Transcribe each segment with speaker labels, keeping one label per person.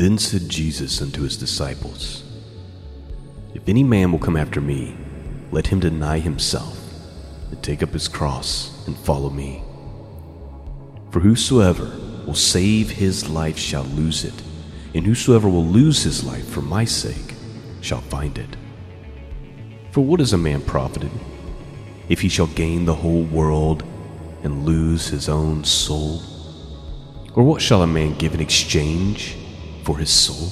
Speaker 1: Then said Jesus unto his disciples, If any man will come after me, let him deny himself, and take up his cross, and follow me. For whosoever will save his life shall lose it, and whosoever will lose his life for my sake shall find it. For what is a man profited if he shall gain the whole world and lose his own soul? Or what shall a man give in exchange for his soul?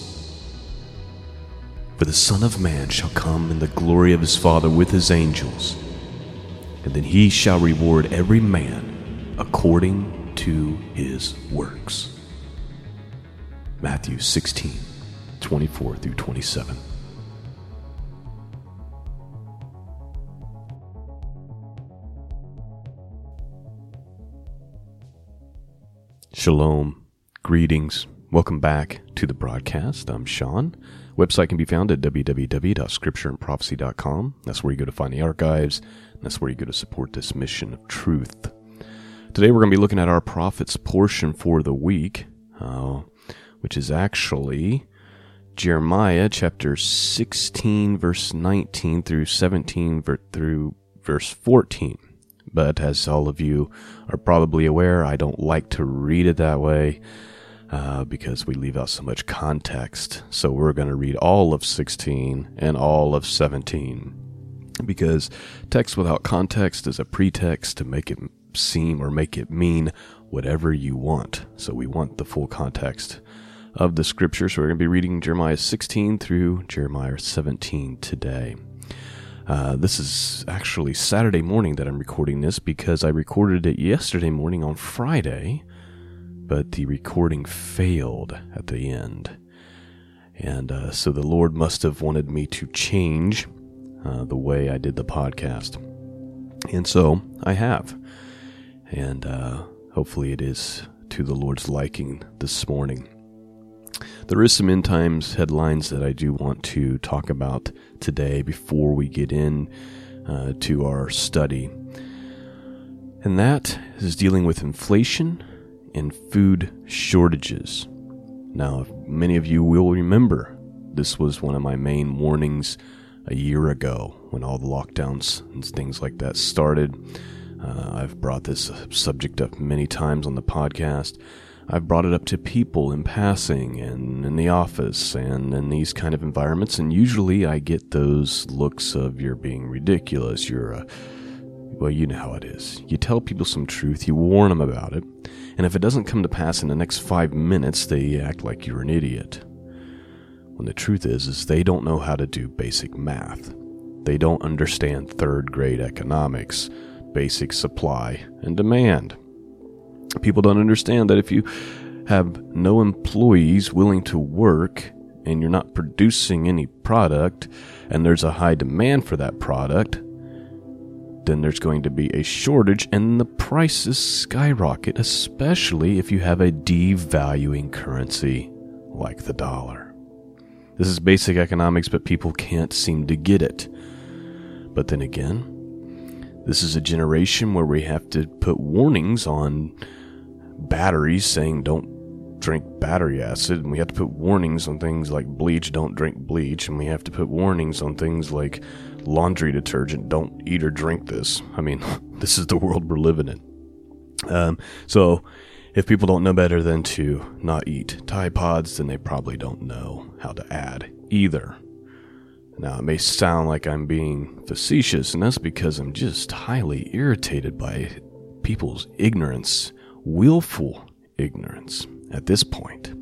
Speaker 1: For the Son of Man shall come in the glory of his Father with his angels, and then he shall reward every man according to his works. Matthew 16, 24 through 27. Shalom. Greetings. Welcome back to the broadcast. I'm Sean. Website can be found at www.scriptureandprophecy.com. That's where you go to find the archives. That's where you go to support this mission of truth. Today we're going to be looking at our prophets portion for the week, uh, which is actually Jeremiah chapter 16, verse 19 through 17 through verse 14. But as all of you are probably aware, I don't like to read it that way uh, because we leave out so much context. So we're going to read all of 16 and all of 17 because text without context is a pretext to make it seem or make it mean whatever you want. So we want the full context of the scripture. So we're going to be reading Jeremiah 16 through Jeremiah 17 today. Uh, this is actually Saturday morning that I'm recording this because I recorded it yesterday morning on Friday, but the recording failed at the end. And uh, so the Lord must have wanted me to change uh, the way I did the podcast. And so I have. And uh, hopefully it is to the Lord's liking this morning. There is some end times headlines that I do want to talk about today before we get in uh, to our study. And that is dealing with inflation and food shortages. Now, many of you will remember this was one of my main warnings a year ago when all the lockdowns and things like that started. Uh, I've brought this subject up many times on the podcast. I've brought it up to people in passing and in the office and in these kind of environments, and usually I get those looks of you're being ridiculous, you're a. Well, you know how it is. You tell people some truth, you warn them about it, and if it doesn't come to pass in the next five minutes, they act like you're an idiot. When the truth is, is they don't know how to do basic math. They don't understand third grade economics, basic supply and demand. People don't understand that if you have no employees willing to work and you're not producing any product and there's a high demand for that product, then there's going to be a shortage and the prices skyrocket, especially if you have a devaluing currency like the dollar. This is basic economics, but people can't seem to get it. But then again, this is a generation where we have to put warnings on batteries saying don't drink battery acid, and we have to put warnings on things like bleach, don't drink bleach, and we have to put warnings on things like laundry detergent, don't eat or drink this. I mean, this is the world we're living in. Um, so, if people don't know better than to not eat Tide Pods, then they probably don't know how to add either. Now, it may sound like I'm being facetious, and that's because I'm just highly irritated by people's ignorance willful ignorance at this point.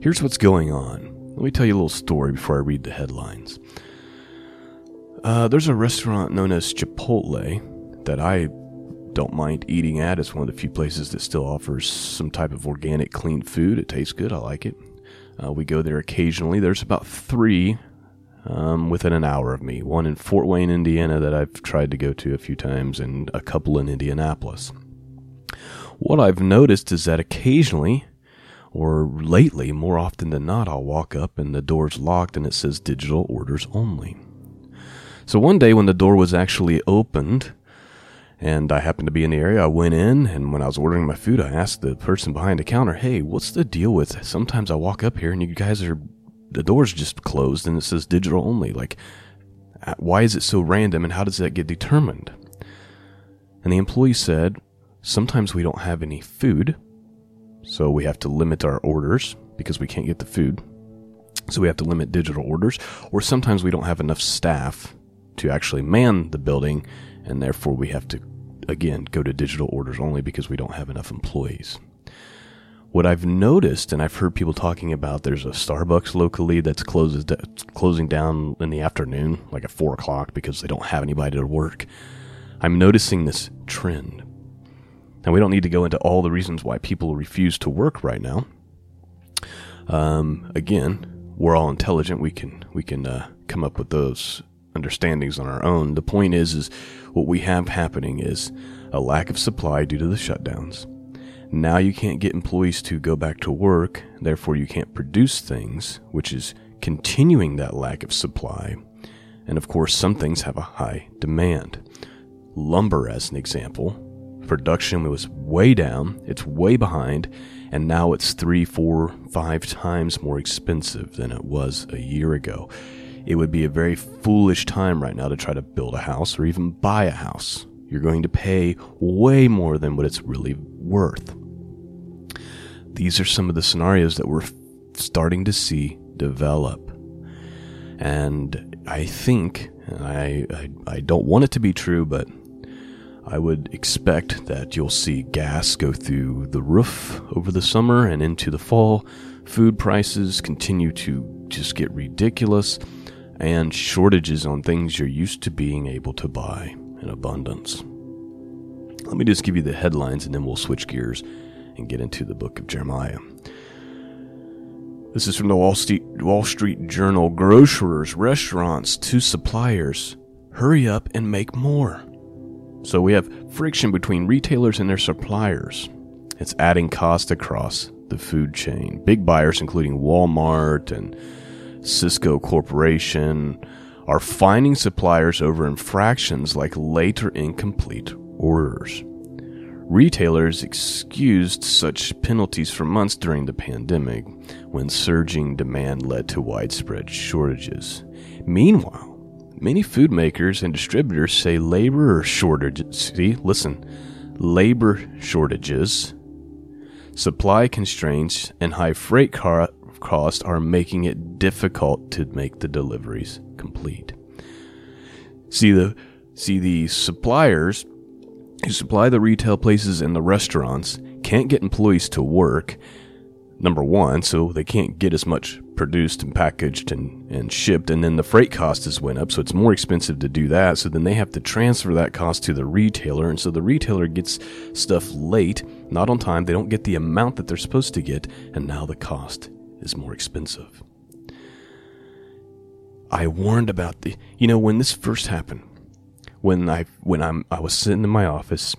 Speaker 1: Here's what's going on. Let me tell you a little story before I read the headlines. Uh, there's a restaurant known as Chipotle that I don't mind eating at. It's one of the few places that still offers some type of organic, clean food. It tastes good. I like it. Uh, we go there occasionally. There's about three um, within an hour of me one in Fort Wayne, Indiana, that I've tried to go to a few times, and a couple in Indianapolis. What I've noticed is that occasionally, or lately, more often than not, I'll walk up and the door's locked and it says digital orders only. So one day when the door was actually opened And I happened to be in the area. I went in, and when I was ordering my food, I asked the person behind the counter, "Hey, what's the deal with? Sometimes I walk up here, and you guys are the doors just closed, and it says digital only. Like, uh, why is it so random, and how does that get determined?" And the employee said, "Sometimes we don't have any food, so we have to limit our orders because we can't get the food." So we have to limit digital orders, or sometimes we don't have enough staff to actually man the building, and therefore we have to, again, go to digital orders only because we don't have enough employees. What I've noticed, and I've heard people talking about, there's a Starbucks locally that's closes closing down in the afternoon, like at four o'clock, because they don't have anybody to work. I'm noticing this trend. And we don't need to go into all the reasons why people refuse to work right now. Um, again, we're all intelligent. We can we can uh, come up with those understandings on our own. The point is, is what we have happening is a lack of supply due to the shutdowns. Now you can't get employees to go back to work, therefore you can't produce things, which is continuing that lack of supply. And of course, some things have a high demand. Lumber, as an example, production was way down, it's way behind, and now it's three, four, five times more expensive than it was a year ago. It would be a very foolish time right now to try to build a house or even buy a house. You're going to pay way more than what it's really worth. These are some of the scenarios that we're starting to see develop. And I think, I, I, I don't want it to be true, but I would expect that you'll see gas go through the roof over the summer and into the fall. Food prices continue to just get ridiculous, and shortages on things you're used to being able to buy in abundance. Let me just give you the headlines and then we'll switch gears and get into the book of Jeremiah. This is from the Wall Street, Wall Street Journal. Grocers, restaurants, to suppliers, hurry up and make more. So we have friction between retailers and their suppliers. It's adding cost across the food chain. Big buyers, including Walmart and Sysco Corporation, are finding suppliers over infractions like late or incomplete orders. Retailers excused such penalties for months during the pandemic when surging demand led to widespread shortages. Meanwhile, Many food makers and distributors say labor shortages, see, listen, labor shortages, supply constraints, and high freight car- costs are making it difficult to make the deliveries complete. See the see the suppliers who supply the retail places and the restaurants can't get employees to work number one, so they can't get as much produced and packaged and, and shipped. And then the freight cost has went up, so it's more expensive to do that. So then they have to transfer that cost to the retailer. And so the retailer gets stuff late, not on time. They don't get the amount that they're supposed to get. And now the cost is more expensive. I warned about the, you know, when this first happened, when I, when I'm, I was sitting in my office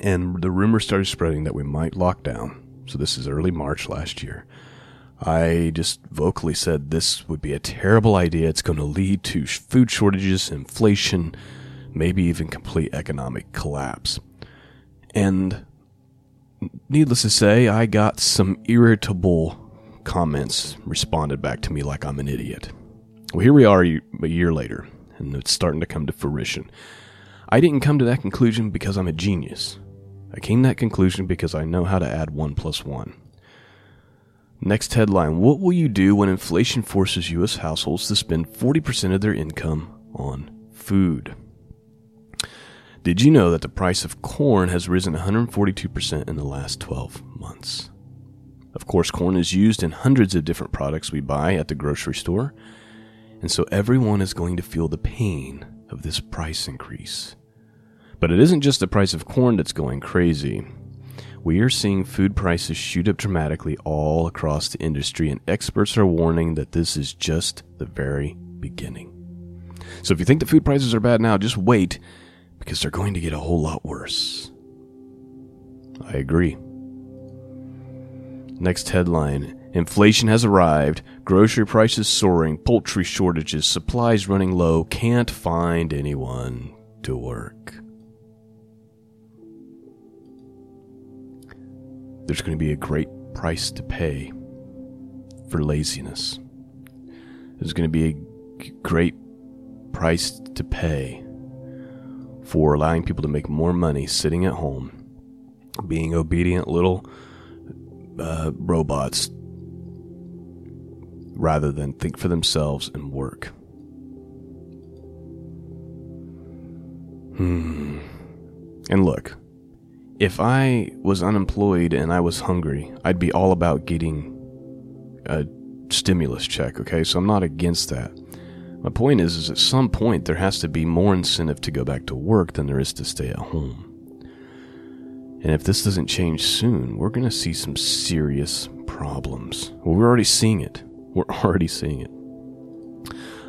Speaker 1: and the rumor started spreading that we might lock down so this is early March last year. I just vocally said this would be a terrible idea. It's going to lead to food shortages, inflation, maybe even complete economic collapse. And needless to say, I got some irritable comments responded back to me like I'm an idiot. Well, here we are a year later, and it's starting to come to fruition. I didn't come to that conclusion because I'm a genius. I came to that conclusion because I know how to add 1 plus 1. Next headline What will you do when inflation forces U.S. households to spend 40% of their income on food? Did you know that the price of corn has risen 142% in the last 12 months? Of course, corn is used in hundreds of different products we buy at the grocery store, and so everyone is going to feel the pain of this price increase. But it isn't just the price of corn that's going crazy. We are seeing food prices shoot up dramatically all across the industry, and experts are warning that this is just the very beginning. So if you think the food prices are bad now, just wait, because they're going to get a whole lot worse. I agree. Next headline Inflation has arrived, grocery prices soaring, poultry shortages, supplies running low, can't find anyone to work. There's going to be a great price to pay for laziness. There's going to be a great price to pay for allowing people to make more money sitting at home, being obedient little uh, robots rather than think for themselves and work. Hmm. And look, if I was unemployed and I was hungry, I'd be all about getting a stimulus check, okay? So I'm not against that. My point is, is at some point there has to be more incentive to go back to work than there is to stay at home. And if this doesn't change soon, we're going to see some serious problems. Well, we're already seeing it. We're already seeing it.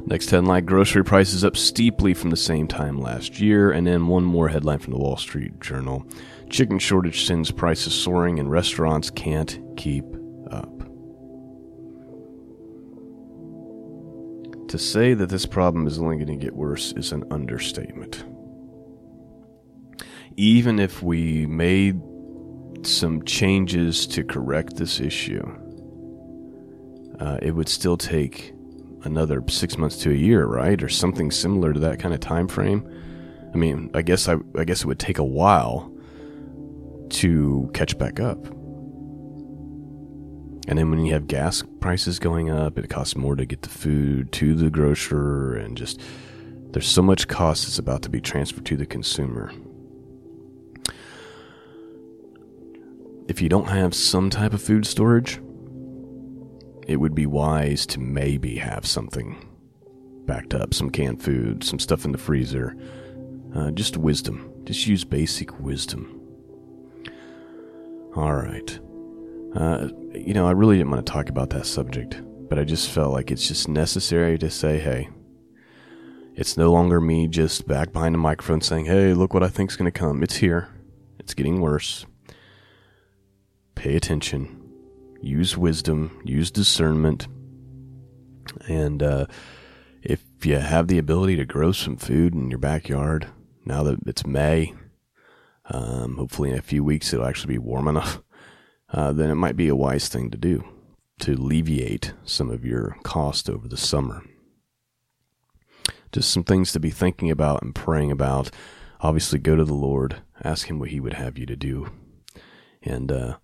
Speaker 1: Next headline grocery prices up steeply from the same time last year. And then one more headline from the Wall Street Journal Chicken shortage sends prices soaring, and restaurants can't keep up. To say that this problem is only going to get worse is an understatement. Even if we made some changes to correct this issue, uh, it would still take another six months to a year, right, or something similar to that kind of time frame. I mean, I guess I, I guess it would take a while to catch back up. And then when you have gas prices going up, it costs more to get the food to the grocer, and just there's so much cost that's about to be transferred to the consumer. If you don't have some type of food storage, it would be wise to maybe have something backed up some canned food, some stuff in the freezer. Uh, just wisdom. Just use basic wisdom. All right. Uh, you know, I really didn't want to talk about that subject, but I just felt like it's just necessary to say, hey, it's no longer me just back behind a microphone saying, hey, look what I think's going to come. It's here. It's getting worse. Pay attention use wisdom, use discernment, and uh, if you have the ability to grow some food in your backyard, now that it's May, um, hopefully in a few weeks it'll actually be warm enough, uh, then it might be a wise thing to do to alleviate some of your cost over the summer. Just some things to be thinking about and praying about. Obviously, go to the Lord, ask Him what He would have you to do, and uh,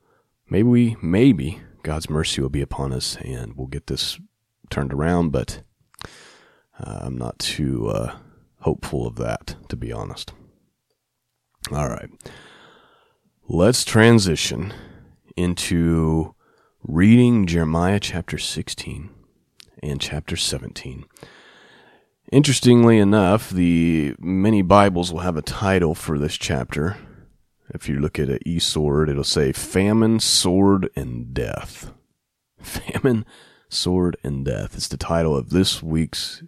Speaker 1: maybe we, maybe God's mercy will be upon us and we'll get this turned around, but uh, I'm not too uh, hopeful of that, to be honest. All right. Let's transition into reading Jeremiah chapter 16 and chapter 17. Interestingly enough, the many Bibles will have a title for this chapter. If you look at an e sword, it'll say famine, sword, and death. Famine, sword, and death is the title of this week's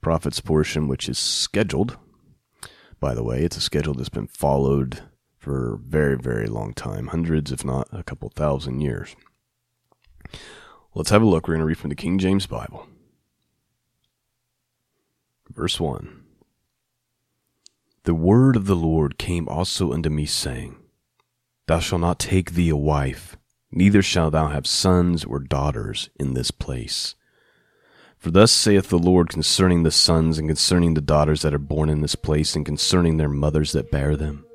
Speaker 1: prophet's portion, which is scheduled. By the way, it's a schedule that's been followed for a very, very long time hundreds, if not a couple thousand years. Let's have a look. We're going to read from the King James Bible. Verse 1 the word of the Lord came also unto me, saying, Thou shalt not take thee a wife, neither shalt thou have sons or daughters in this place. For thus saith the Lord concerning the sons and concerning the daughters that are born in this place, and concerning their mothers that bear them,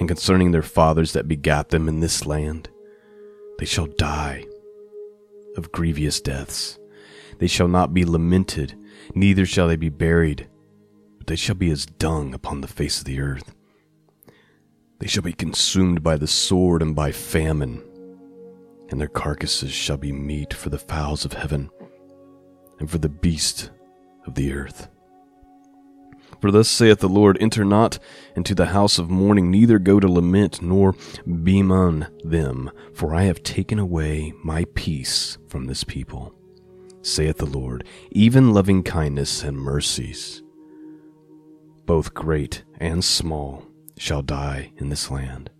Speaker 1: and concerning their fathers that begat them in this land. They shall die of grievous deaths. They shall not be lamented, neither shall they be buried they shall be as dung upon the face of the earth. They shall be consumed by the sword and by famine, and their carcasses shall be meat for the fowls of heaven and for the beasts of the earth. For thus saith the Lord, Enter not into the house of mourning, neither go to lament, nor bemoan them, for I have taken away my peace from this people, saith the Lord, even loving kindness and mercies both great and small, shall die in this land.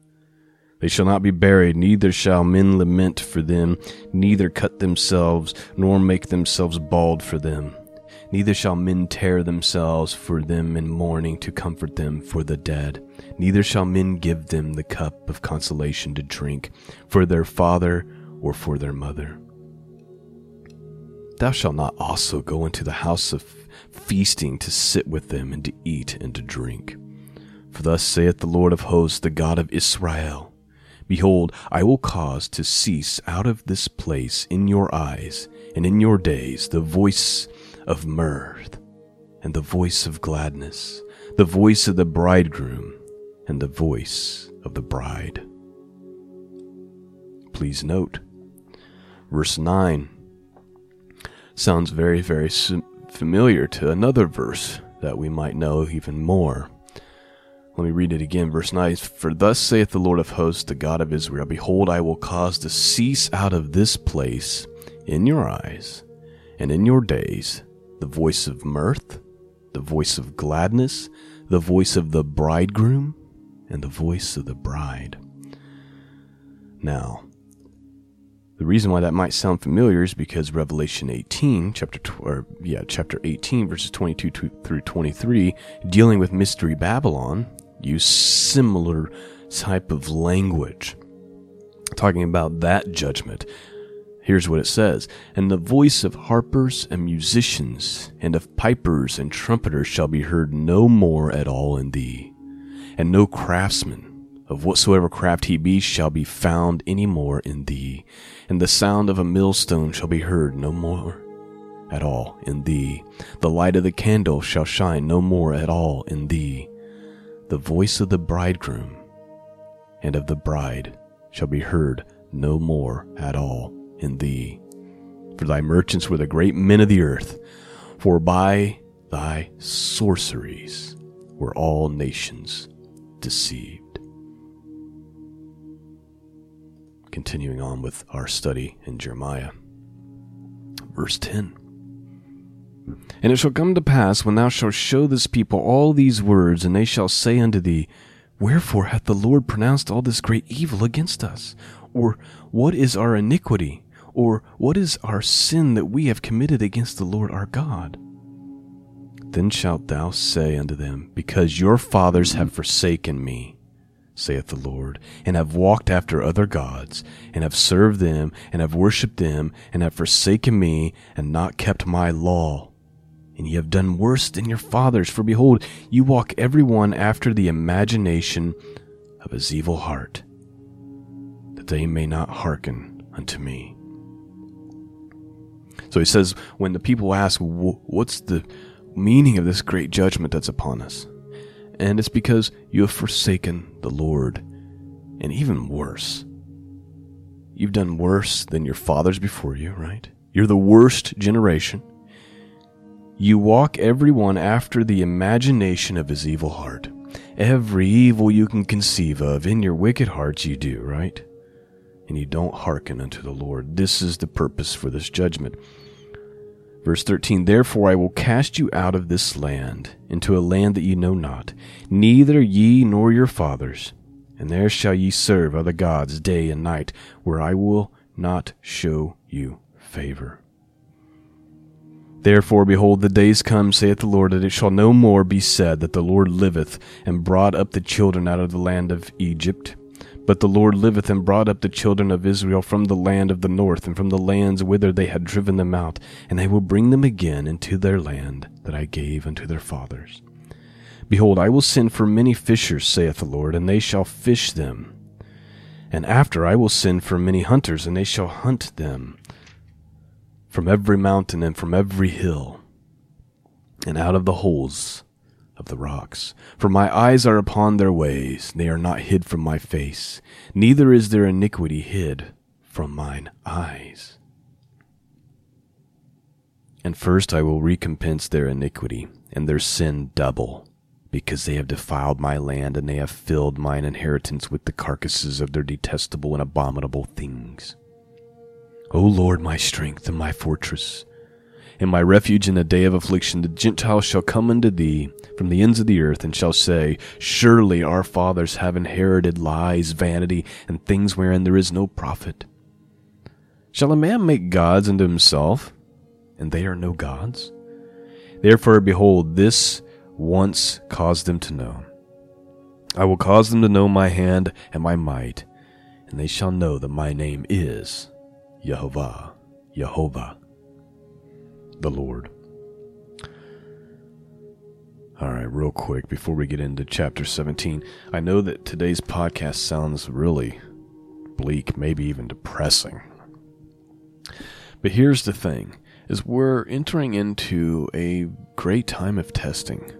Speaker 1: They shall not be buried, neither shall men lament for them, neither cut themselves, nor make themselves bald for them. Neither shall men tear themselves for them in mourning to comfort them for the dead. Neither shall men give them the cup of consolation to drink for their father or for their mother. Thou shalt not also go into the house of feasting to sit with them and to eat and to drink. For thus saith the Lord of hosts, the God of Israel Behold, I will cause to cease out of this place in your eyes and in your days the voice of mirth and the voice of gladness, the voice of the bridegroom and the voice of the bride. Please note, verse 9 sounds very, very familiar to another verse that we might know even more. Let me read it again, verse 9. For thus saith the Lord of hosts, the God of Israel Behold, I will cause to cease out of this place in your eyes and in your days the voice of mirth, the voice of gladness, the voice of the bridegroom, and the voice of the bride. Now, the reason why that might sound familiar is because Revelation 18, chapter tw- or yeah, chapter 18, verses 22 through 23, dealing with mystery Babylon, use similar type of language, talking about that judgment Here's what it says And the voice of harpers and musicians, and of pipers and trumpeters shall be heard no more at all in thee. And no craftsman, of whatsoever craft he be, shall be found any more in thee. And the sound of a millstone shall be heard no more at all in thee. The light of the candle shall shine no more at all in thee. The voice of the bridegroom and of the bride shall be heard no more at all in thee. For thy merchants were the great men of the earth, for by thy sorceries were all nations deceived. Continuing on with our study in Jeremiah. Verse 10. And it shall come to pass when thou shalt show this people all these words, and they shall say unto thee, Wherefore hath the Lord pronounced all this great evil against us? Or what is our iniquity? Or what is our sin that we have committed against the Lord our God? Then shalt thou say unto them, Because your fathers have forsaken me, saith the Lord, and have walked after other gods, and have served them, and have worshipped them, and have forsaken me, and not kept my law. And ye have done worse than your fathers, for behold, you walk every one after the imagination of his evil heart, that they may not hearken unto me. So he says, when the people ask, What's the meaning of this great judgment that's upon us? And it's because you have forsaken the Lord. And even worse, you've done worse than your fathers before you, right? You're the worst generation. You walk everyone after the imagination of his evil heart. Every evil you can conceive of in your wicked hearts you do, right? and you don't hearken unto the Lord. This is the purpose for this judgment. Verse 13 Therefore I will cast you out of this land, into a land that ye know not, neither ye nor your fathers, and there shall ye serve other gods day and night, where I will not show you favor. Therefore, behold, the days come, saith the Lord, that it shall no more be said that the Lord liveth, and brought up the children out of the land of Egypt but the Lord liveth and brought up the children of Israel from the land of the north and from the lands whither they had driven them out, and I will bring them again into their land that I gave unto their fathers. Behold, I will send for many fishers, saith the Lord, and they shall fish them. And after I will send for many hunters, and they shall hunt them from every mountain and from every hill, and out of the holes of the rocks. For my eyes are upon their ways, they are not hid from my face, neither is their iniquity hid from mine eyes. And first I will recompense their iniquity and their sin double, because they have defiled my land, and they have filled mine inheritance with the carcasses of their detestable and abominable things. O Lord, my strength and my fortress, and my refuge in the day of affliction, the Gentiles shall come unto thee from the ends of the earth, and shall say, Surely our fathers have inherited lies, vanity, and things wherein there is no profit. Shall a man make gods unto himself, and they are no gods? Therefore, behold, this once caused them to know. I will cause them to know my hand and my might, and they shall know that my name is Jehovah, Jehovah, the Lord. All right, real quick before we get into chapter 17, I know that today's podcast sounds really bleak, maybe even depressing. But here's the thing is we're entering into a great time of testing.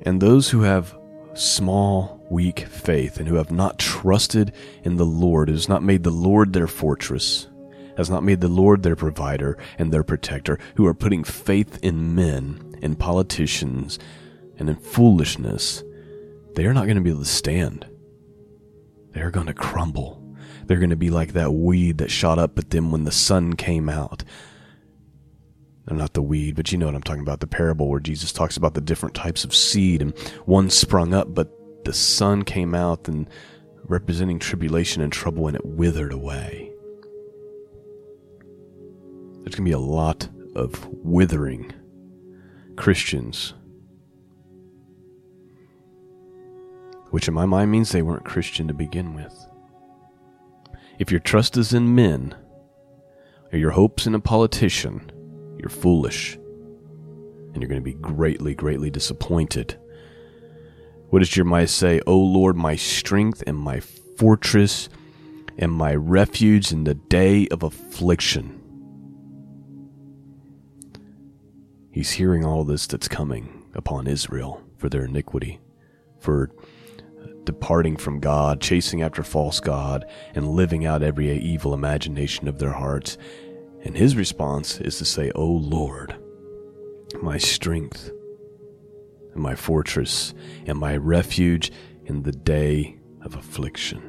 Speaker 1: And those who have small, weak faith and who have not trusted in the Lord, who has not made the Lord their fortress, has not made the Lord their provider and their protector, who are putting faith in men, in politicians, and in foolishness, they are not going to be able to stand. They're going to crumble. They're going to be like that weed that shot up at them when the sun came out. They're not the weed, but you know what I'm talking about the parable where Jesus talks about the different types of seed, and one sprung up, but the sun came out and representing tribulation and trouble, and it withered away. There's going to be a lot of withering Christians, which in my mind means they weren't Christian to begin with. If your trust is in men, or your hopes in a politician, you're foolish. And you're going to be greatly, greatly disappointed. What does Jeremiah say? O Lord, my strength and my fortress and my refuge in the day of affliction. He's hearing all this that's coming upon Israel for their iniquity, for departing from God, chasing after false God, and living out every evil imagination of their hearts. And his response is to say, O Lord, my strength, and my fortress, and my refuge in the day of affliction.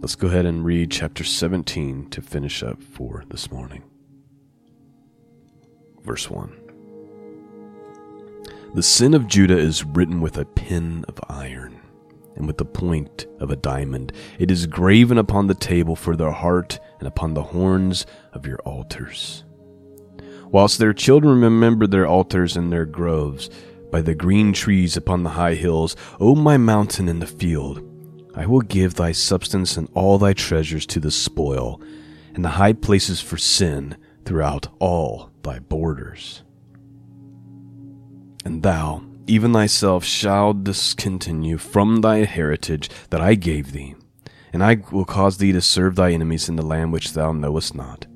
Speaker 1: Let's go ahead and read chapter 17 to finish up for this morning. Verse 1. The sin of Judah is written with a pen of iron and with the point of a diamond. It is graven upon the table for their heart and upon the horns of your altars. Whilst their children remember their altars and their groves, by the green trees upon the high hills, O my mountain in the field, I will give thy substance and all thy treasures to the spoil, and the high places for sin throughout all thy borders and thou, even thyself, shalt discontinue from thy heritage that I gave thee, and I will cause thee to serve thy enemies in the land which thou knowest not.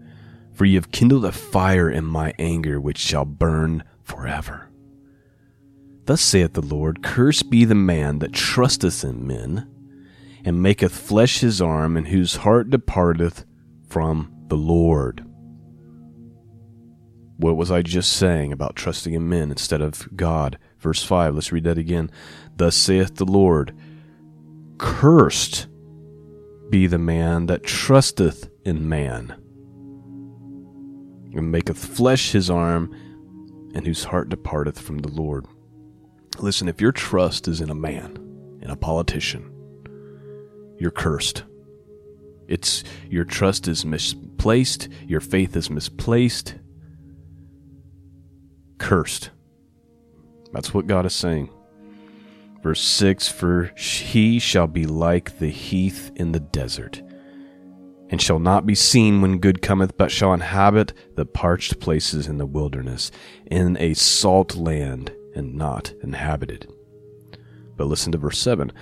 Speaker 1: For ye have kindled a fire in my anger which shall burn forever. Thus saith the Lord Cursed be the man that trusteth in men, and maketh flesh his arm, and whose heart departeth from the Lord. What was I just saying about trusting in men instead of God? Verse 5, let's read that again. Thus saith the Lord Cursed be the man that trusteth in man, and maketh flesh his arm, and whose heart departeth from the Lord. Listen, if your trust is in a man, in a politician, you're cursed. It's your trust is misplaced, your faith is misplaced, cursed. That's what God is saying. Verse 6 For he shall be like the heath in the desert, and shall not be seen when good cometh, but shall inhabit the parched places in the wilderness, in a salt land, and not inhabited. But listen to verse 7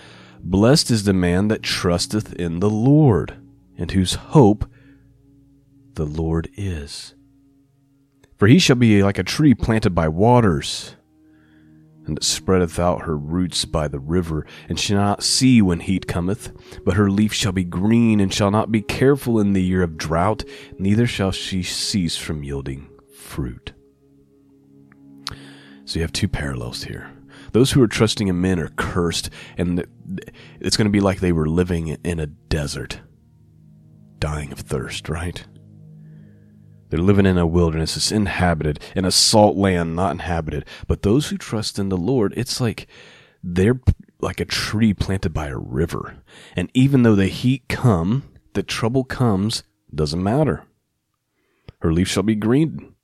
Speaker 1: Blessed is the man that trusteth in the Lord, and whose hope the Lord is. For he shall be like a tree planted by waters, and that spreadeth out her roots by the river, and shall not see when heat cometh, but her leaf shall be green, and shall not be careful in the year of drought, neither shall she cease from yielding fruit. So you have two parallels here. Those who are trusting in men are cursed, and it's going to be like they were living in a desert, dying of thirst, right? They're living in a wilderness. It's inhabited, in a salt land not inhabited. But those who trust in the Lord, it's like they're like a tree planted by a river. And even though the heat come, the trouble comes, doesn't matter. Her leaf shall be green,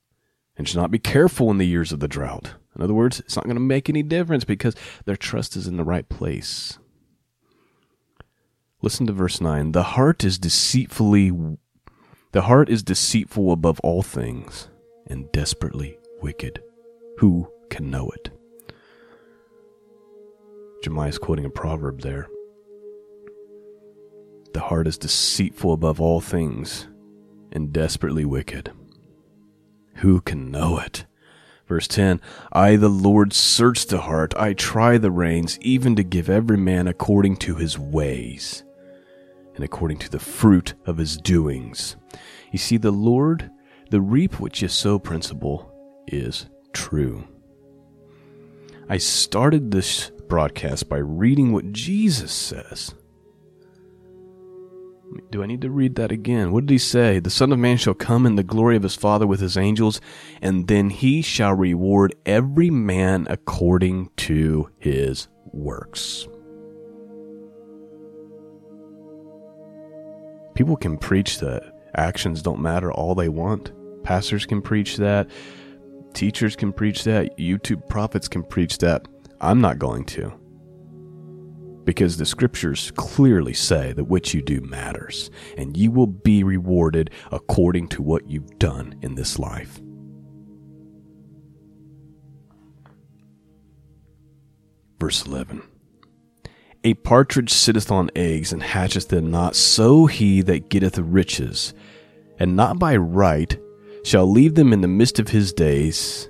Speaker 1: and shall not be careful in the years of the drought. In other words, it's not going to make any difference because their trust is in the right place. Listen to verse 9. The heart is deceitfully the heart is deceitful above all things and desperately wicked. Who can know it? Jeremiah is quoting a proverb there. The heart is deceitful above all things and desperately wicked. Who can know it? Verse 10 I, the Lord, search the heart, I try the reins, even to give every man according to his ways and according to the fruit of his doings. You see, the Lord, the reap which you sow principle is true. I started this broadcast by reading what Jesus says. Do I need to read that again? What did he say? The Son of Man shall come in the glory of his Father with his angels, and then he shall reward every man according to his works. People can preach that actions don't matter all they want. Pastors can preach that. Teachers can preach that. YouTube prophets can preach that. I'm not going to. Because the scriptures clearly say that what you do matters, and you will be rewarded according to what you've done in this life. Verse 11 A partridge sitteth on eggs and hatcheth them not, so he that getteth riches, and not by right, shall leave them in the midst of his days,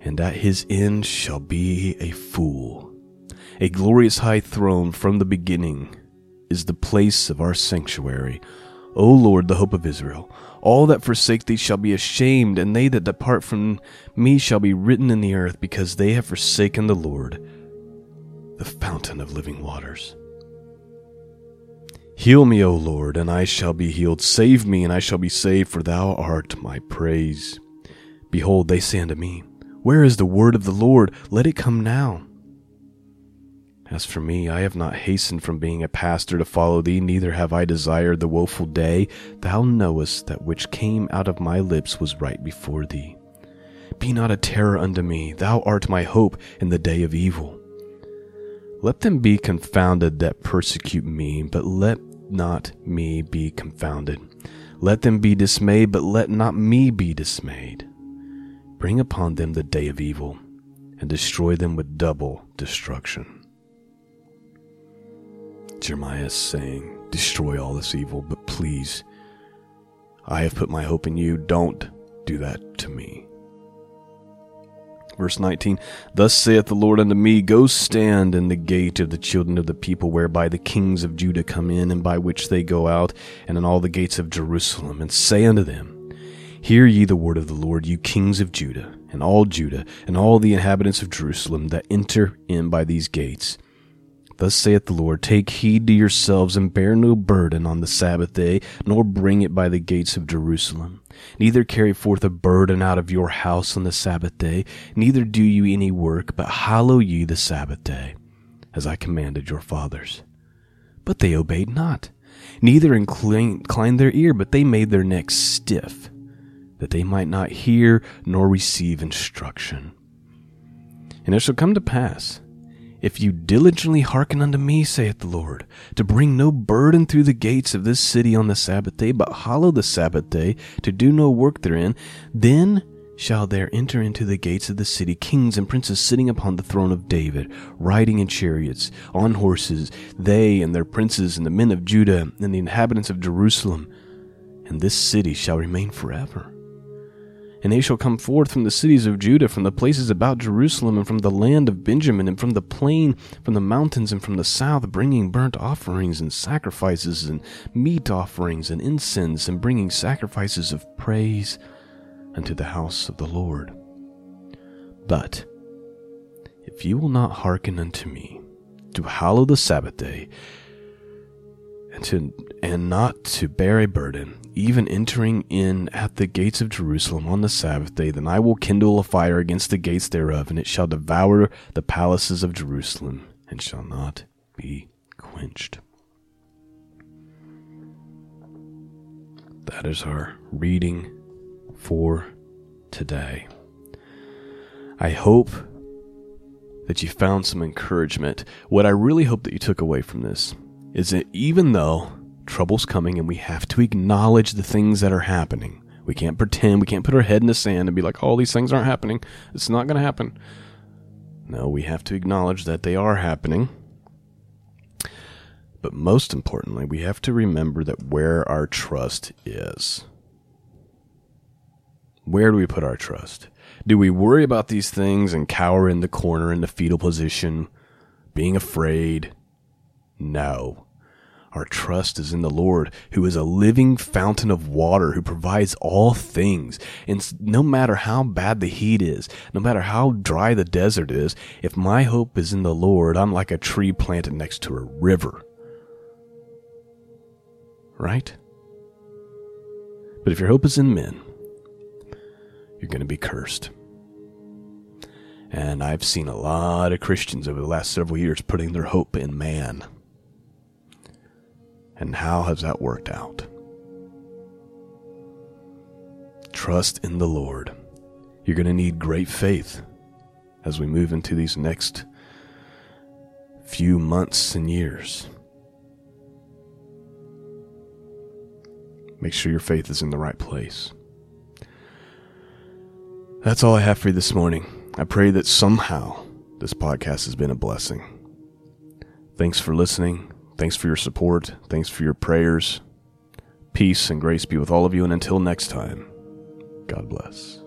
Speaker 1: and at his end shall be a fool. A glorious high throne from the beginning is the place of our sanctuary. O Lord, the hope of Israel. All that forsake thee shall be ashamed, and they that depart from me shall be written in the earth, because they have forsaken the Lord, the fountain of living waters. Heal me, O Lord, and I shall be healed. Save me, and I shall be saved, for thou art my praise. Behold, they say unto me, Where is the word of the Lord? Let it come now. As for me, I have not hastened from being a pastor to follow thee, neither have I desired the woeful day. Thou knowest that which came out of my lips was right before thee. Be not a terror unto me, thou art my hope in the day of evil. Let them be confounded that persecute me, but let not me be confounded. Let them be dismayed, but let not me be dismayed. Bring upon them the day of evil, and destroy them with double destruction. Jeremiah is saying, Destroy all this evil, but please, I have put my hope in you. Don't do that to me. Verse 19 Thus saith the Lord unto me, Go stand in the gate of the children of the people, whereby the kings of Judah come in, and by which they go out, and in all the gates of Jerusalem, and say unto them, Hear ye the word of the Lord, you kings of Judah, and all Judah, and all the inhabitants of Jerusalem that enter in by these gates. Thus saith the Lord, Take heed to yourselves, and bear no burden on the Sabbath day, nor bring it by the gates of Jerusalem. Neither carry forth a burden out of your house on the Sabbath day, neither do you any work, but hallow ye the Sabbath day, as I commanded your fathers. But they obeyed not, neither inclined their ear, but they made their necks stiff, that they might not hear nor receive instruction. And it shall come to pass, if you diligently hearken unto me, saith the Lord, to bring no burden through the gates of this city on the Sabbath day, but hallow the Sabbath day, to do no work therein, then shall there enter into the gates of the city kings and princes sitting upon the throne of David, riding in chariots, on horses, they and their princes, and the men of Judah, and the inhabitants of Jerusalem. And this city shall remain forever. And they shall come forth from the cities of Judah, from the places about Jerusalem, and from the land of Benjamin, and from the plain, from the mountains, and from the south, bringing burnt offerings and sacrifices, and meat offerings and incense, and bringing sacrifices of praise unto the house of the Lord. But if you will not hearken unto me, to hallow the Sabbath day, and to and not to bear a burden, even entering in at the gates of Jerusalem on the Sabbath day, then I will kindle a fire against the gates thereof, and it shall devour the palaces of Jerusalem, and shall not be quenched. That is our reading for today. I hope that you found some encouragement. What I really hope that you took away from this is that even though trouble's coming and we have to acknowledge the things that are happening, we can't pretend, we can't put our head in the sand and be like, all oh, these things aren't happening. It's not going to happen. No, we have to acknowledge that they are happening. But most importantly, we have to remember that where our trust is. Where do we put our trust? Do we worry about these things and cower in the corner in the fetal position, being afraid? No. Our trust is in the Lord, who is a living fountain of water, who provides all things. And no matter how bad the heat is, no matter how dry the desert is, if my hope is in the Lord, I'm like a tree planted next to a river. Right? But if your hope is in men, you're going to be cursed. And I've seen a lot of Christians over the last several years putting their hope in man. And how has that worked out? Trust in the Lord. You're going to need great faith as we move into these next few months and years. Make sure your faith is in the right place. That's all I have for you this morning. I pray that somehow this podcast has been a blessing. Thanks for listening. Thanks for your support. Thanks for your prayers. Peace and grace be with all of you. And until next time, God bless.